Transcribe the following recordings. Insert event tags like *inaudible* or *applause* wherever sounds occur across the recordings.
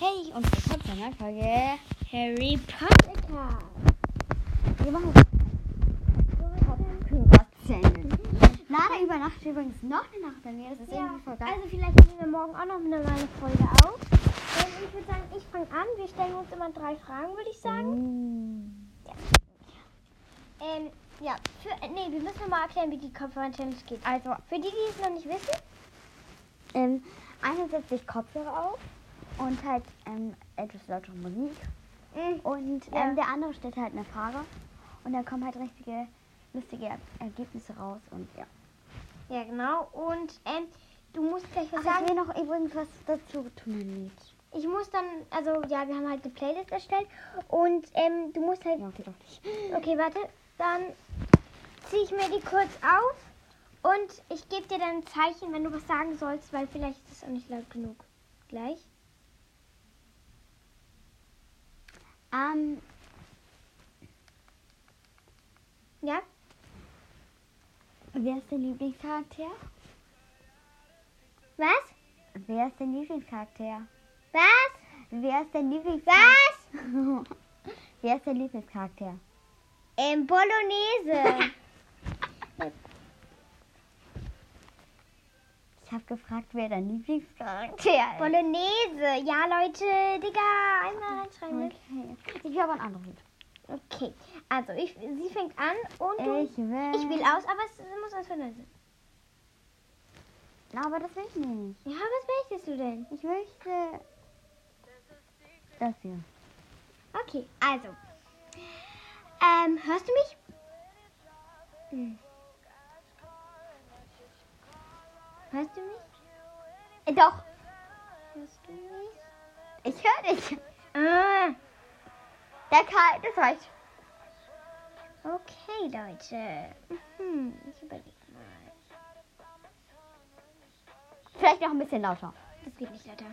Hey und willkommen zu einer Folge Harry Potter. Wir machen Kürbaszellen. Lara übernachtet übrigens noch eine Nacht bei mir. Das ist Ja, irgendwie voll geil. also vielleicht nehmen wir morgen auch noch eine neue Folge auf. Und ich würde sagen, ich fange an. Wir stellen uns immer drei Fragen, würde ich sagen. Ähm, ja, für, äh, nee, wir müssen mal erklären, wie die Kopfhörer-Challenge geht. Also, Für die, die es noch nicht wissen, ähm, einer setzt sich Kopfhörer auf und halt ähm, etwas lautere Musik. Und Ja. ähm, der andere stellt halt eine Frage. Und dann kommen halt richtige, lustige Er- Ergebnisse raus. Und ja. ja genau. Und ähm, du musst gleich was Ach, ich sagen. will noch übrigens was dazu tun, ein Lied. Ich muss dann, also ja, wir haben halt eine Playlist erstellt. Und ähm, du musst halt Ja, okay, doch nicht. Okay, warte. Dann ziehe ich mir die kurz auf und ich gebe dir dann ein Zeichen, wenn du was sagen sollst, weil vielleicht ist es auch nicht laut genug. Gleich. Ähm, Ja? wer ist dein Lieblingscharakter? Was? Wer ist dein Lieblingscharakter? Was? Wer ist dein Lieblingscharakter? Was? *laughs* Wer ist dein Lieblingscharakter? Ähm, Bolognese. *laughs* Ich habe gefragt, wer dein Lieblingscharakter ist. Bolognese. Ja, Leute, Digga, einmal reinschreiben. ne? Okay. Ich habe ein anderes Lied. Okay, also ich, sie fängt an und Ich will. ich will aus, aber es muss was Neues sein. Na, aber das will ich nicht. Ja, was möchtest du denn? Ich möchte. Das hier. Okay, also. Ähm, hörst du mich? Hm. Hörst du mich? Äh, doch. Hörst du mich? Ich höre dich. Ah, Der Karl, das reicht. okay, Leute. Mhm, ich überlege mal. Vielleicht noch ein bisschen lauter. Das geht nicht weiter.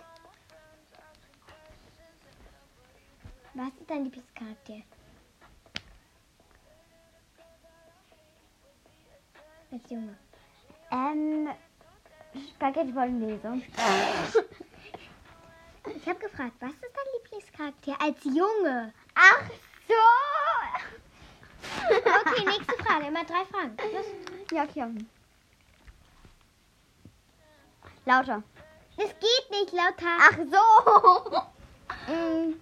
Was ist dein Lieblingscharakter? Als Junge. Ähm. Spaghetti Bolognese. Ich habe gefragt, was ist dein Lieblingscharakter als Junge? Ach so. Okay, nächste Frage. Immer drei Fragen. Los. Ja, okay. Lauter. Das geht nicht, lauter. Ach so. Mm.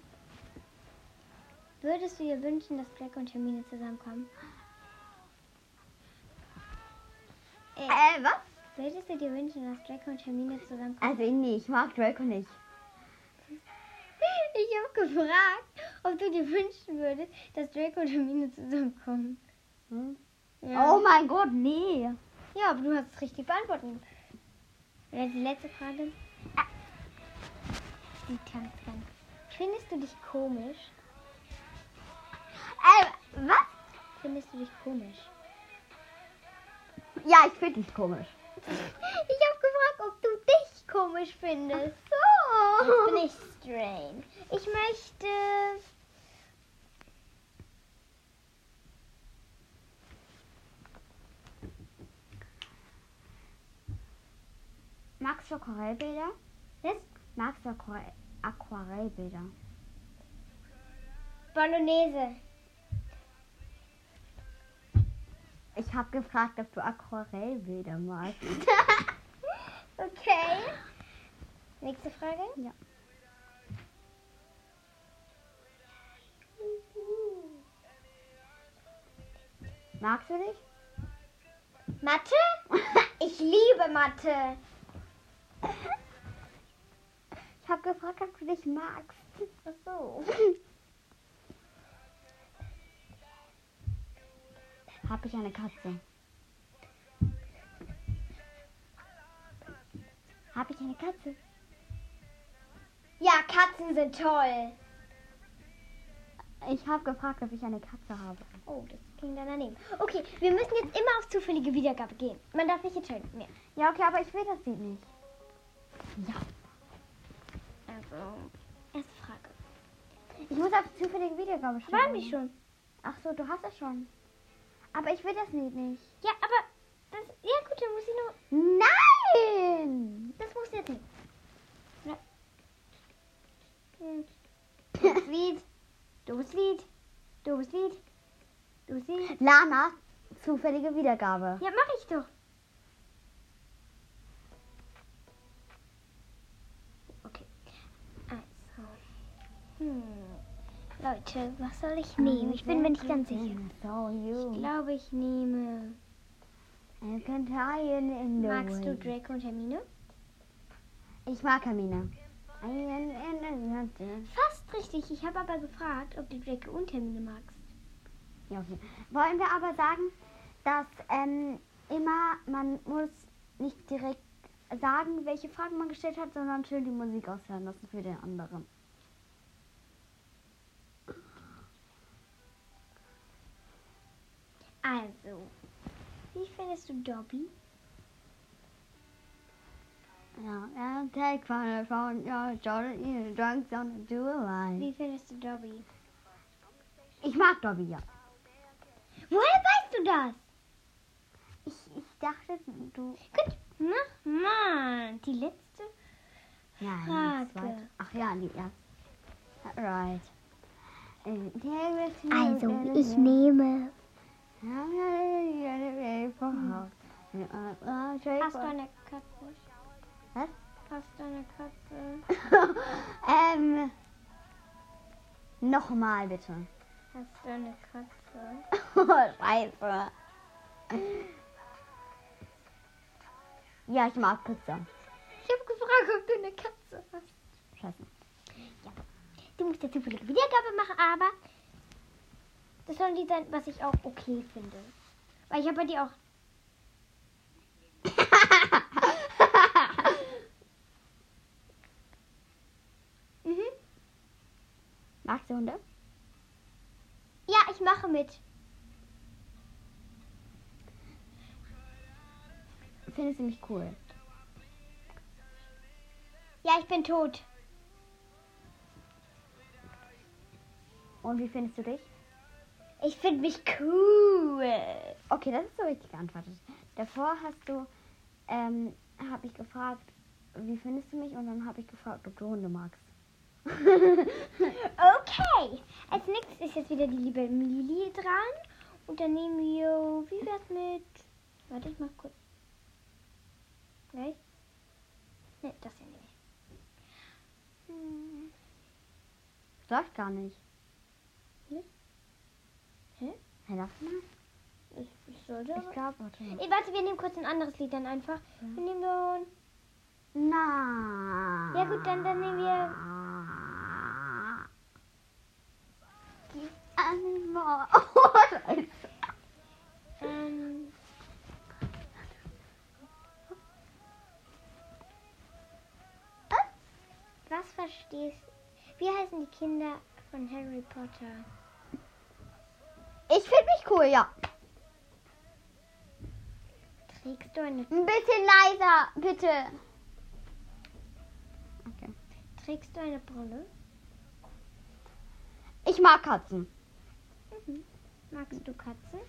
Würdest du dir wünschen, dass Draco und Hermine zusammenkommen? Äh, was? Würdest du dir wünschen, dass Draco und Hermine zusammenkommen? Also, nee, ich mag Draco nicht. Ich habe gefragt, ob du dir wünschen würdest, dass Draco und Hermine zusammenkommen. Hm? Ja. Oh mein Gott, nee. ja, aber du hast es richtig beantwortet. Und jetzt die letzte Frage. Die Tanzgang. Findest du dich komisch? Äh, was? Findest du dich komisch? Ja, ich finde dich komisch. Ich habe gefragt, ob du dich komisch findest. So. Jetzt bin ich strange. Ich möchte. Magst du Aquarellbilder? Was? Magst du Aquarell Aquarellbilder? Bolognese. Ich habe gefragt, ob du Aquarellbilder magst. *laughs* Okay. Nächste Frage. Ja. Magst du dich? Mathe? *laughs* Ich liebe Mathe. Ich habe gefragt, ob du dich magst. Ach so. *laughs* Habe ich eine Katze? Habe ich eine Katze? Ja, Katzen sind toll. Ich habe gefragt, ob ich eine Katze habe. Oh, das ging dann daneben. Okay, wir müssen jetzt immer auf zufällige Wiedergabe gehen. Man darf nicht entscheiden mehr. Ja, okay, aber ich will das Lied nicht. Ja. Also, erste Frage. Ich muss auf zufällige Wiedergabe schreiben. Waren wir schon? Ach so, du hast es schon. Aber ich will das Lied nicht. Ja, aber das. Ja, gut, dann muss ich nur. Nein! Das muss jetzt nicht. Ja. Doofes *laughs* Lied. Doofes Lied. Doofes Lied. Doofes Lied. Lana, zufällige Wiedergabe. Ja, mach ich doch. Okay. Also. Hm. Leute, was soll ich nehmen? Ich bin mir nicht ganz sicher. Ich glaube, ich nehme. Magst du. Draco und Hermine? Ich mag Hermine. Fast richtig. Ich habe aber gefragt, ob du Draco und Hermine magst. Ja, okay. Wollen wir aber sagen, dass ähm, immer, man muss nicht direkt sagen, welche Fragen man gestellt hat, sondern schön die Musik aushören lassen für den anderen. Wie findest du Dobby? Ja, and take fun from your shoulder, you drunk, don't do a lie. Wie findest du Dobby? Ich mag Dobby, ja. Woher weißt du das? Ich, ich dachte, du... Gut. Na, Mann. Die letzte? Ja, Frage. zweite. Ach ja, die erste. Right. Also, ich nehme. Hast du eine Katze? Was? Hast du eine Katze? *laughs* ähm, nochmal bitte. Hast du eine Katze? *laughs* Oh, Scheiße. Ja, ich mag Pizza. Ich habe gefragt, ob du eine Katze hast. Scheiße. Du musst ja zufällige Wiedergabe machen, aber das soll ein Lied sein, was ich auch okay finde. Weil ich habe bei dir auch. *laughs* Mhm. Magst du Hunde? Ja, ich mache mit. Findest du mich cool? Ja, ich bin tot. Und wie findest du dich? Ich finde mich cool. Okay, das ist so richtig geantwortet. Davor hast du, ähm, habe ich gefragt, wie findest du mich? Und dann habe ich gefragt, ob du Hunde magst. *laughs* Okay. Als nächstes ist jetzt wieder die liebe Lili dran. Und dann nehmen wir. Wie wär's mit. Warte, ich mach kurz. Nein? Ne, das hier ich. Hm. Läuft gar nicht. Hä? Hey, darf mal? Ich, ich sollte Ich glaube, warte. Ey, warte, wir nehmen kurz ein anderes Lied dann einfach. Wir nehmen dann. Na. Ja, gut, dann- dann nehmen wir- Einmal. Oh, *laughs* Scheiße. Ähm. Was verstehst Wie heißen die Kinder von Harry Potter? Ich finde mich cool, ja. Trägst du eine, Ein bisschen leiser, bitte. Okay. trägst du eine Brille? Ich mag Katzen. Mhm. Magst du Katzen?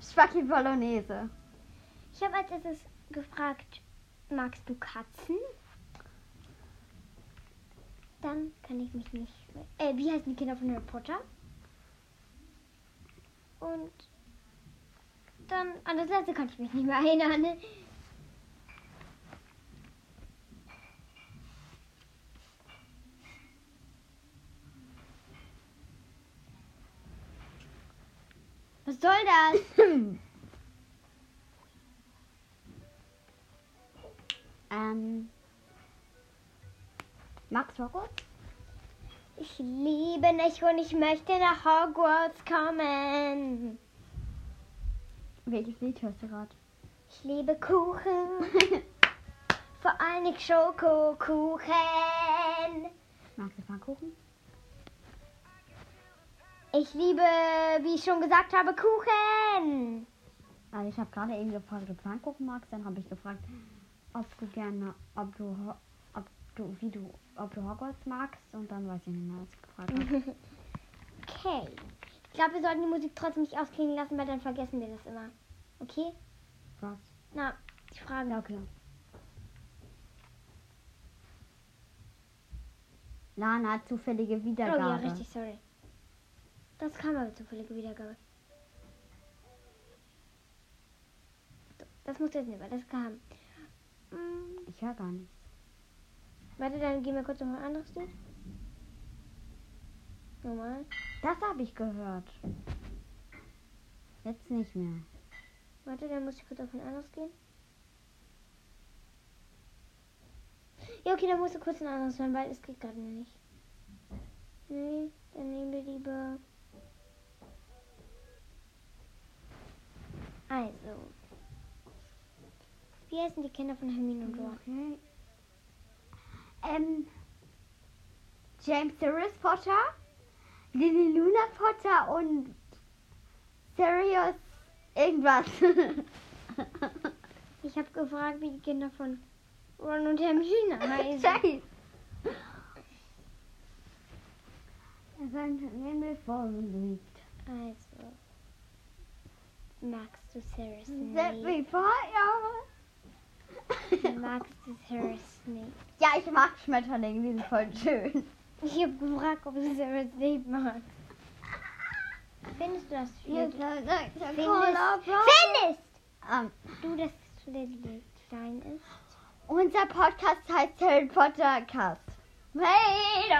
Spaghetti Bolognese. Ich habe als erstes gefragt, magst du Katzen? Dann kann ich mich nicht. Äh, wie heißen die Kinder von Harry Potter? Und dann an das letzte kann ich mich nicht mehr erinnern. ne? Was soll das? *clears throat* ähm. Du Hogwarts? Ich liebe dich und ich möchte nach Hogwarts kommen. Welches Lied hörst du gerade? Ich liebe Kuchen, *laughs* vor allem nicht Schokokuchen. Magst du Pfannkuchen? Ich liebe, wie ich schon gesagt habe, Kuchen. Also ich habe gerade eben gefragt, ob du Pfannkuchen magst. Dann habe ich gefragt, ob du gerne, ob du, ob du, wie du, ob du Hogwarts magst. Und dann weiß ich nicht mehr, was ich gefragt habe. *laughs* Okay. Ich glaube, wir sollten die Musik trotzdem nicht ausklingen lassen, weil dann vergessen wir das immer. Okay? Was? Na, die Fragen. Ja, okay. Lana, zufällige Oh Wiedergabe. ja, richtig, sorry. Das kam aber zufällige Wiedergabe. So, Das muss jetzt nicht, weil das kam. Hm, Ich höre gar nichts. Warte, dann gehen wir kurz auf ein anderes Lied. Normal. Das habe ich gehört. Jetzt nicht mehr. Warte, dann muss ich kurz auf ein anderes gehen. Ja, okay, dann musst du kurz ein anderes hören, weil es geht gerade nicht. Nee, dann nehmen wir lieber. Also. Wie heißen die Kinder von Hermine und Ron? Okay. Ähm, James Sirius Potter, Lily Luna Potter und Sirius irgendwas. *laughs* Ich habe gefragt, wie die Kinder von Ron und Hermine *laughs* heißen. Scheiße. Er sein Himmel vorgelegt. Also. Magst du Sirius Set me fire. Magst du Sirius Snape? Ja, ich mag Schmetterlinge, die sind voll schön. Ich habe gefragt, ob du Sirius Snape magst. Findest du das no, Findest, Ähm, du, dass Lily klein ist? unser Podcast heißt Harry Potter Cast. Hey,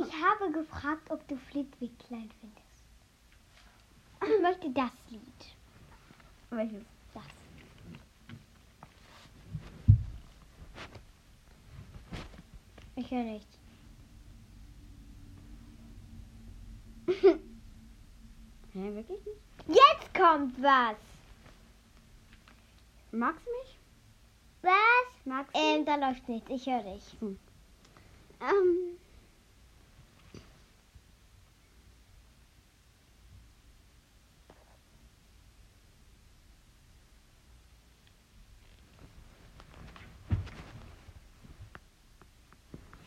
Ich habe gefragt, ob du Flitwick klein findest. Ich möchte das Lied. Welches? Das. Ich höre nichts. *laughs* Hä, wirklich nicht? Jetzt kommt was. Magst du mich? Was? Magst du Ähm, da läuft nichts. Ich höre dich. Ähm.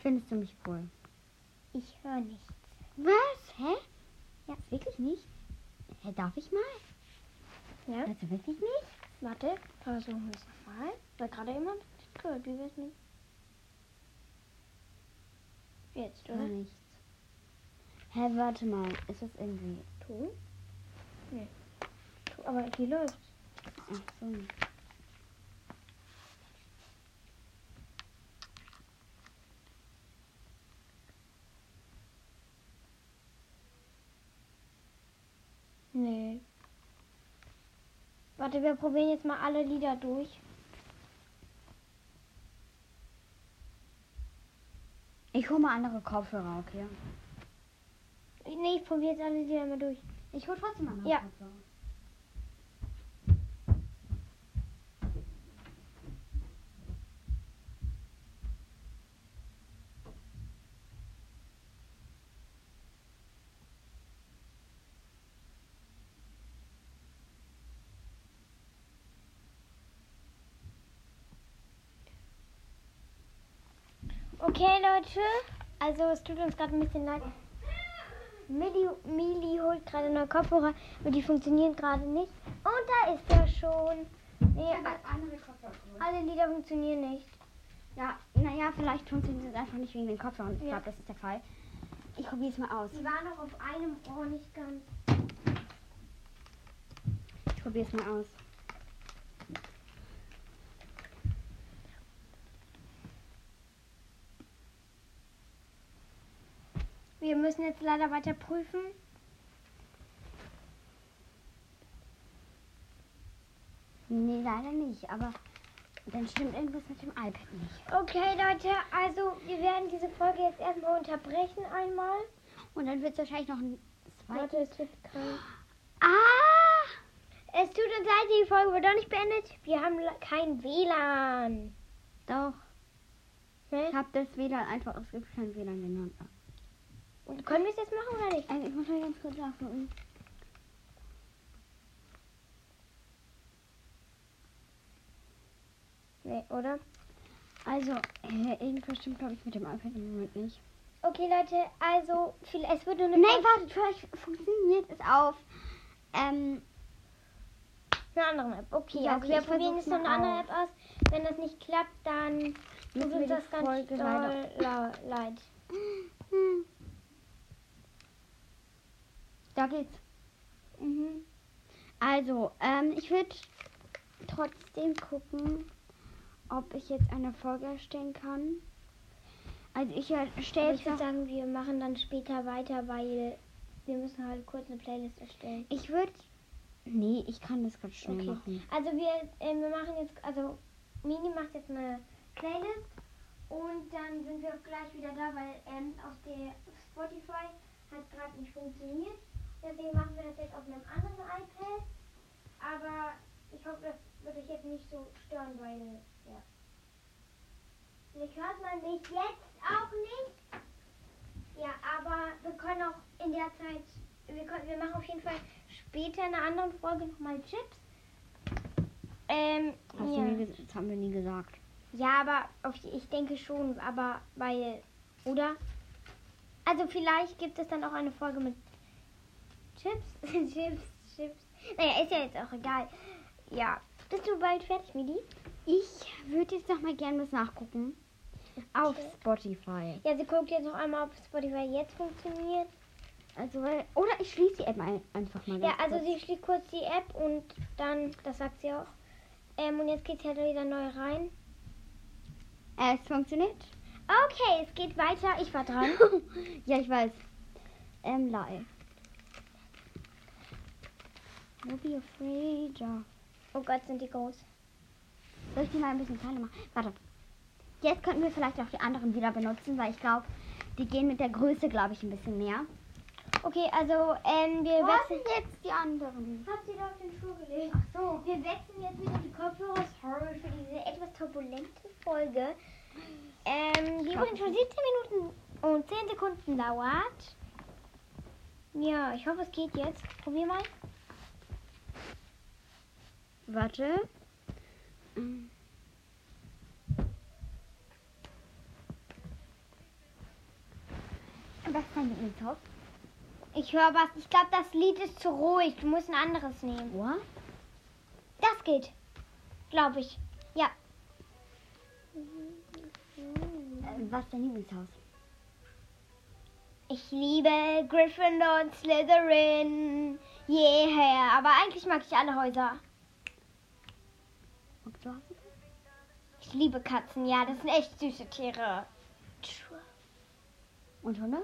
Findest du mich cool? Ich höre nichts. Was? Hä? Ja. Wirklich nicht? Hä, darf ich mal? Ja? Also wirklich nicht? Warte, versuchen wir es nochmal. Weil gerade jemand nicht gehört. Wie wär's mit. Jetzt, Gar oder? nichts. Hä, warte mal. Ist das irgendwie... Ton? Nee. Aber hier läuft. Ach so. Nee. Warte, wir probieren jetzt mal alle Lieder durch. Ich hole mal andere Kopfhörer, okay? Nee, ich probiere jetzt alle Lieder mal durch. Ich hole trotzdem andere Ja. Kopfhörer. Okay, Leute. Also, es tut uns gerade ein bisschen leid. Mili, Mili holt gerade neue Kopfhörer, aber die funktionieren gerade nicht. Und da ist er schon. Nee, alle Lieder funktionieren nicht. Ja, naja, vielleicht funktioniert es einfach nicht wegen den Kopfhörern. Ich Ja. glaube, das ist der Fall. Ich probiere es mal aus. Die waren noch auf einem Ohr nicht ganz. Ich probiere es mal aus. Wir müssen jetzt leider weiter prüfen. Nee, leider nicht. Aber dann stimmt irgendwas mit dem iPad nicht. Okay, Leute, also wir werden diese Folge jetzt erstmal unterbrechen einmal. Und dann wird es wahrscheinlich noch ein zweites. es wird krank. Ah! Es tut uns leid, die Folge wird doch nicht beendet. Wir haben kein WLAN. Doch. Hä? Ich habe das WLAN einfach aus kein WLAN genannt. Und können wir es jetzt machen oder nicht? Äh, Ich muss mal ganz kurz nachgucken. Nee, oder? Also, äh, irgendwas stimmt, glaube ich, mit dem iPad im Moment nicht. Okay, Leute, also viel- es wird nur eine Folge- warte, vielleicht funktioniert es auf. Ähm, eine anderen App. Okay, Ja, also okay, wir probieren jetzt noch eine andere App aus. Wenn das nicht klappt, dann tut uns das ganz doll leid. Da geht's. Mhm. Also, ähm, ich würde trotzdem gucken, ob ich jetzt eine Folge erstellen kann. Also ich erstelle ich würde sagen, wir machen dann später weiter, weil wir müssen halt kurz eine Playlist erstellen. Ich würde. Nee, ich kann das ganz schnell Okay. machen. Also wir, äh, wir machen jetzt, also Mini macht jetzt eine Playlist und dann sind wir auch gleich wieder da, weil ähm, auf der Spotify hat gerade nicht funktioniert. Deswegen machen wir das jetzt auf einem anderen iPad. Aber ich hoffe, das wird euch jetzt nicht so stören, weil ja. Vielleicht hört man mich jetzt auch nicht. Ja, aber wir können auch in der Zeit, wir, können, wir machen auf jeden Fall später in einer anderen Folge nochmal Chips. Ähm, Hast ja. du nie das haben wir nie gesagt. ja, aber auf, ich denke schon, aber weil, oder? Also vielleicht gibt es dann auch eine Folge mit Chips, *laughs* Chips, Chips. Naja, ist ja jetzt auch egal. Ja, bist du bald fertig, Midi? Ich würde jetzt noch mal gerne was nachgucken. Auf Okay. Spotify. Ja, sie guckt jetzt noch einmal, ob Spotify jetzt funktioniert. Also, weil, oder ich schließe die App ein, einfach mal. Ja, also kurz. sie schließt kurz die App und dann, das sagt sie auch. Ähm, und jetzt geht sie halt wieder neu rein. Äh, es funktioniert. Okay, es geht weiter. Ich war dran. *laughs* ja, ich weiß. Ähm, live. Don't be afraid. Oh Gott, sind die groß. Soll ich die mal ein bisschen kleiner machen? Warte. Jetzt könnten wir vielleicht auch die anderen wieder benutzen, weil ich glaube, die gehen mit der Größe, glaube ich, ein bisschen mehr. Okay, also ähm, wir Wo wechseln. jetzt die anderen? Hab sie da auf den Schuh gelegt. Ach so. Wir wechseln jetzt wieder die Kopfhörer sorry für diese etwas turbulente Folge. Ähm, die übrigens schon 17 Minuten und 10 Sekunden dauert. Ja, ich hoffe, es geht jetzt. Probier mal. Warte. Ähm. Was ist dein Lieblingshaus? Ich höre was. Ich glaube, das Lied ist zu ruhig. Du musst ein anderes nehmen. What? Das geht. Glaube ich. Ja. Äh, was ist dein Lieblingshaus? Ich liebe Gryffindor und Slytherin. Yeah. Aber eigentlich mag ich alle Häuser. Und du hast es? Ich liebe Katzen. Ja, das sind echt süße Tiere. Und Hunde?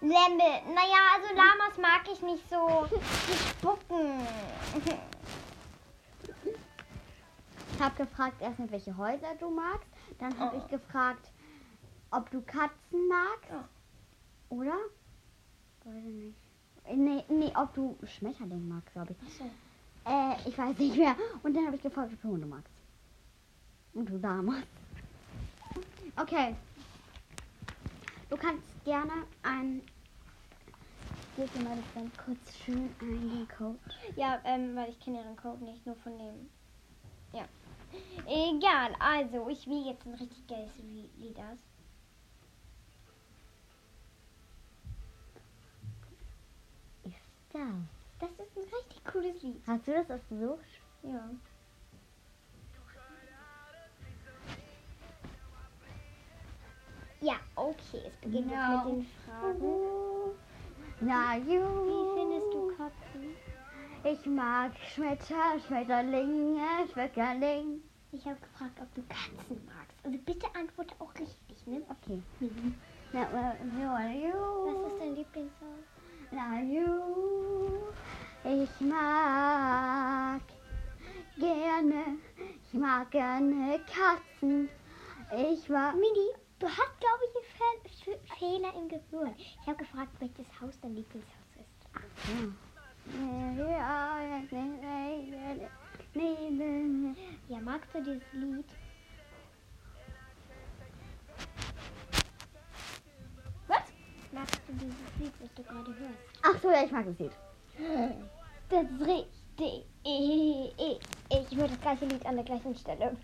Lämmer. Naja, also Lamas mag ich nicht so. *laughs* Die spucken. Ich habe gefragt erstmal, welche Häuser du magst. Dann habe Oh. ich gefragt, ob du Katzen magst. Oh. Oder? Weiß ich nicht. Nee, nee, ob du Schmetterling magst, glaube ich. Achso. Äh, ich weiß nicht mehr. Und dann habe ich gefragt, ob du Hunde magst. Und du damals. Okay. Du kannst gerne ein. Gebe dir mal das ganz kurz schön ein, den Code. Ja, ähm, weil ich kenne ihren Code nicht, nur von dem. Ja. Egal, also ich will jetzt ein richtig geiles Lied aus. Ist das? Das ist ein richtig cooles Lied. Hast du das ausgesucht? Ja. Ja, okay, es beginnt No. jetzt mit den Fragen. Na, you. Wie findest du Katzen? Ich mag Schmetter, Schmetterlinge, Schmetterling. Ich habe gefragt, ob du Katzen magst. Also bitte antworte auch richtig, ne? Okay. Na, na, na, you. Was ist dein Lieblingshaus? Na, you. Ich mag gerne, ich mag gerne Katzen. Ich mag. Mini, du hast, glaube ich, einen Fe Fe Fehler im Gehirn. Ich habe gefragt, welches Haus dein Lieblingshaus ist. Ja, magst du dieses Lied? Was? Magst du dieses Lied, was du gerade hörst? Ach so, ja, ich mag das Lied. Das ist richtig. Ich höre das gleiche Lied an der gleichen Stelle.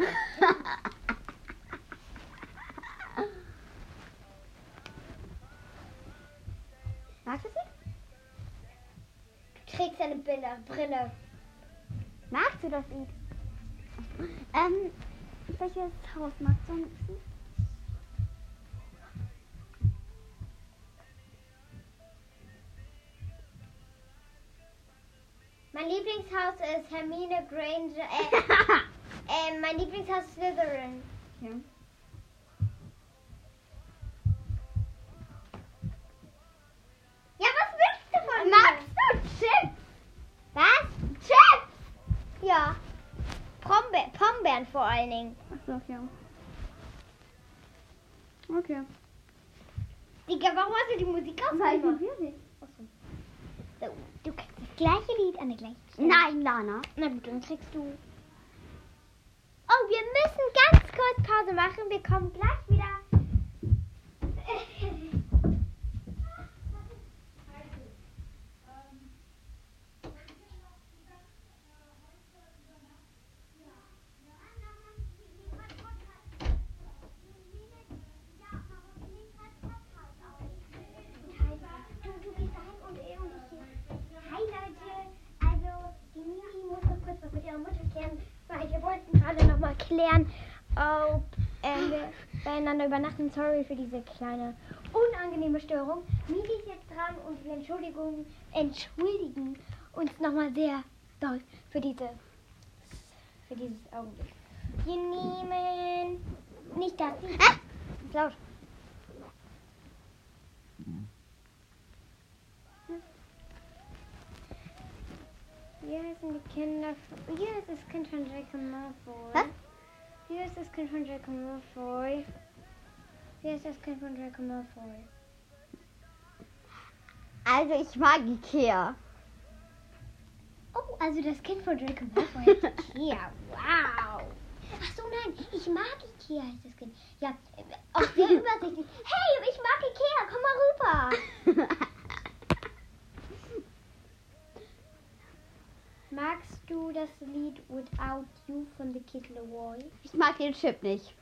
Magst du Lied? Du trägst ja deine Brille. Brille. Magst du das Lied? Ähm, welches Haus magst du am liebsten? Mein Lieblingshaus ist Hermine Granger. Äh, *laughs* äh, mein Lieblingshaus ist Slytherin. Ja. Ja, was willst du von Magst mir? du Chips? Was? Chips! Ja. Pombe Pombeeren vor allen Dingen. Achso, ja. Okay. Digga, warum hast du die Musik Weil ausgemacht? wir nicht. So, du kriegst das gleiche Lied an der gleichen Stelle. Nein, Lana. Na gut, dann kriegst du. Oh, wir müssen ganz kurz Pause machen. Wir kommen gleich wieder. Klären, ob ähm, wir beieinander übernachten. Sorry für diese kleine unangenehme Störung. Mimi ist jetzt dran und wir entschuldigen, entschuldigen uns noch mal sehr doll für diese für dieses Augenblick. Wir nehmen nicht das. Ah! Ist laut. Hier heißen die Kinder. Hier ist das Kind von Draco Malfoy. Hier ist das Kind von Draco Malfoy. Hier ist das Kind von Draco Malfoy. Also ich mag Ikea. Oh, also das Kind von Draco Malfoy *laughs* ist Ikea. Wow. Ach so, nein. Ich mag Ikea, heißt das Kind. Ja, äh, auch sehr *laughs* übersichtlich. Hey, ich mag Ikea. Komm mal rüber. *laughs* Magst du das Lied Without You von The Kid Laroi? ich mag den Chip nicht.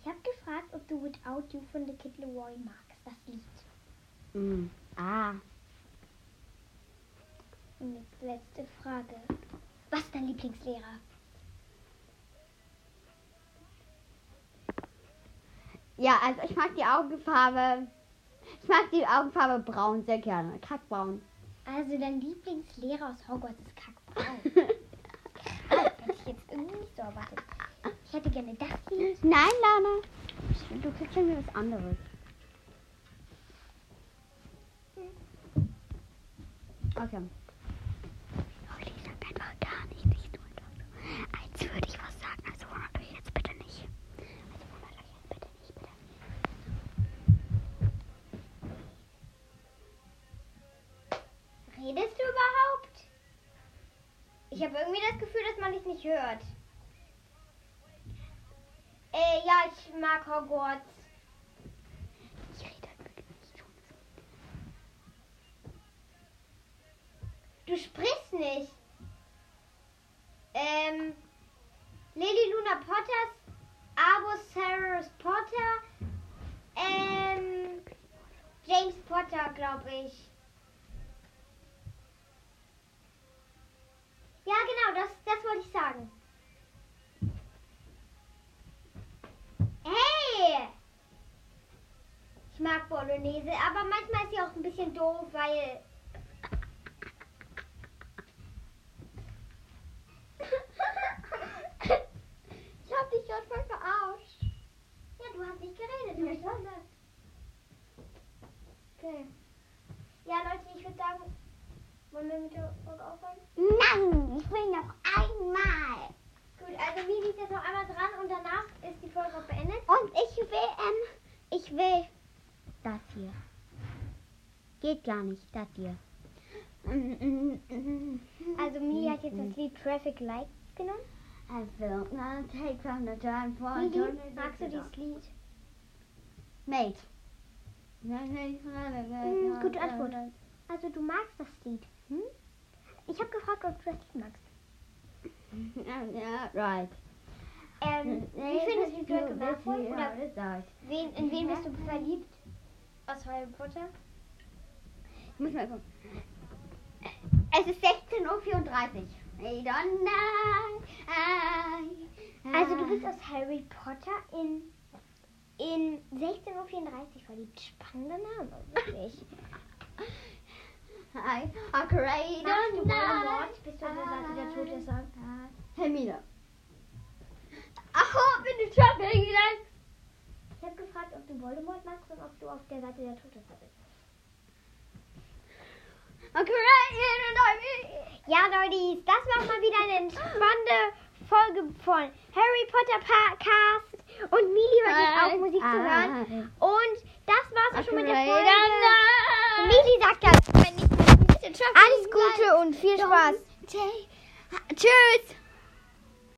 Ich habe gefragt, ob du Without You von The Kid Laroi magst, das Lied. Mm. Ah. Und jetzt letzte Frage. Was ist dein Lieblingslehrer? Ja, also ich mag die Augenfarbe. Ich mag die Augenfarbe braun sehr gerne. Kackbraun. Also dein Lieblingslehrer aus Hogwarts ist kackbraun. *laughs* Ah, hätte ich jetzt irgendwie nicht so erwartet. Ich hätte gerne das Lied. Nein, Lana. Du kriegst schon wieder was anderes. Okay. Nicht hört. Äh, ja, ich mag Hogwarts. Ich rede halt wirklich nicht schon. Du sprichst nicht. Ähm, Lily Luna Potters, Albus Severus Potter, ähm, James Potter, glaube ich. Ja, genau, das, das wollte ich sagen. Hey! Ich mag Bolognese, aber manchmal ist sie auch ein bisschen doof, weil *laughs* Ich hab dich gerade voll verarscht. Ja, du hast nicht geredet. Ja, weiß. gesagt. Okay. Ja, Leute, ich würde sagen, wollen wir mit der Folge aufhören? Nein, ich will noch einmal. Gut, also Mimi ist jetzt noch einmal dran und danach ist die Folge auch beendet. Und ich will, ähm, ich will das hier. Geht gar nicht, das hier. Also Mimi hat jetzt das Lied Traffic Lights genommen. I will not take from the time for Mimi, magst du dieses Lied? Mate. Hm, gute Antwort. Also du magst das Lied, hm? Ich habe gefragt, ob du das Lied magst. *laughs* Ja, right. Ähm, wie findest du Draco Malfoy? Oder wen, in wen bist du verliebt? Aus Harry Potter? Ich muss mal gucken. Es ist 16.34 Uhr. Also du bist aus Harry Potter in, in 16.34 Uhr verliebt. Spannender Name, wirklich. *laughs* I, I create Magst du a Voldemort? Bist du auf der Seite der Todesser? Hermine. Ach, bin ich schon gegangen. Ich habe gefragt, ob du Voldemort magst und ob du auf der Seite der Todesser bist. A Ja, Leute, das war mal wieder eine spannende Folge von Harry Potter Podcast. Und Mili hört jetzt auf, Musik zu hören. Und das war's auch schon mit der Folge. Mili sagt das, wenn Alles Gute und viel Spaß. Tschüss.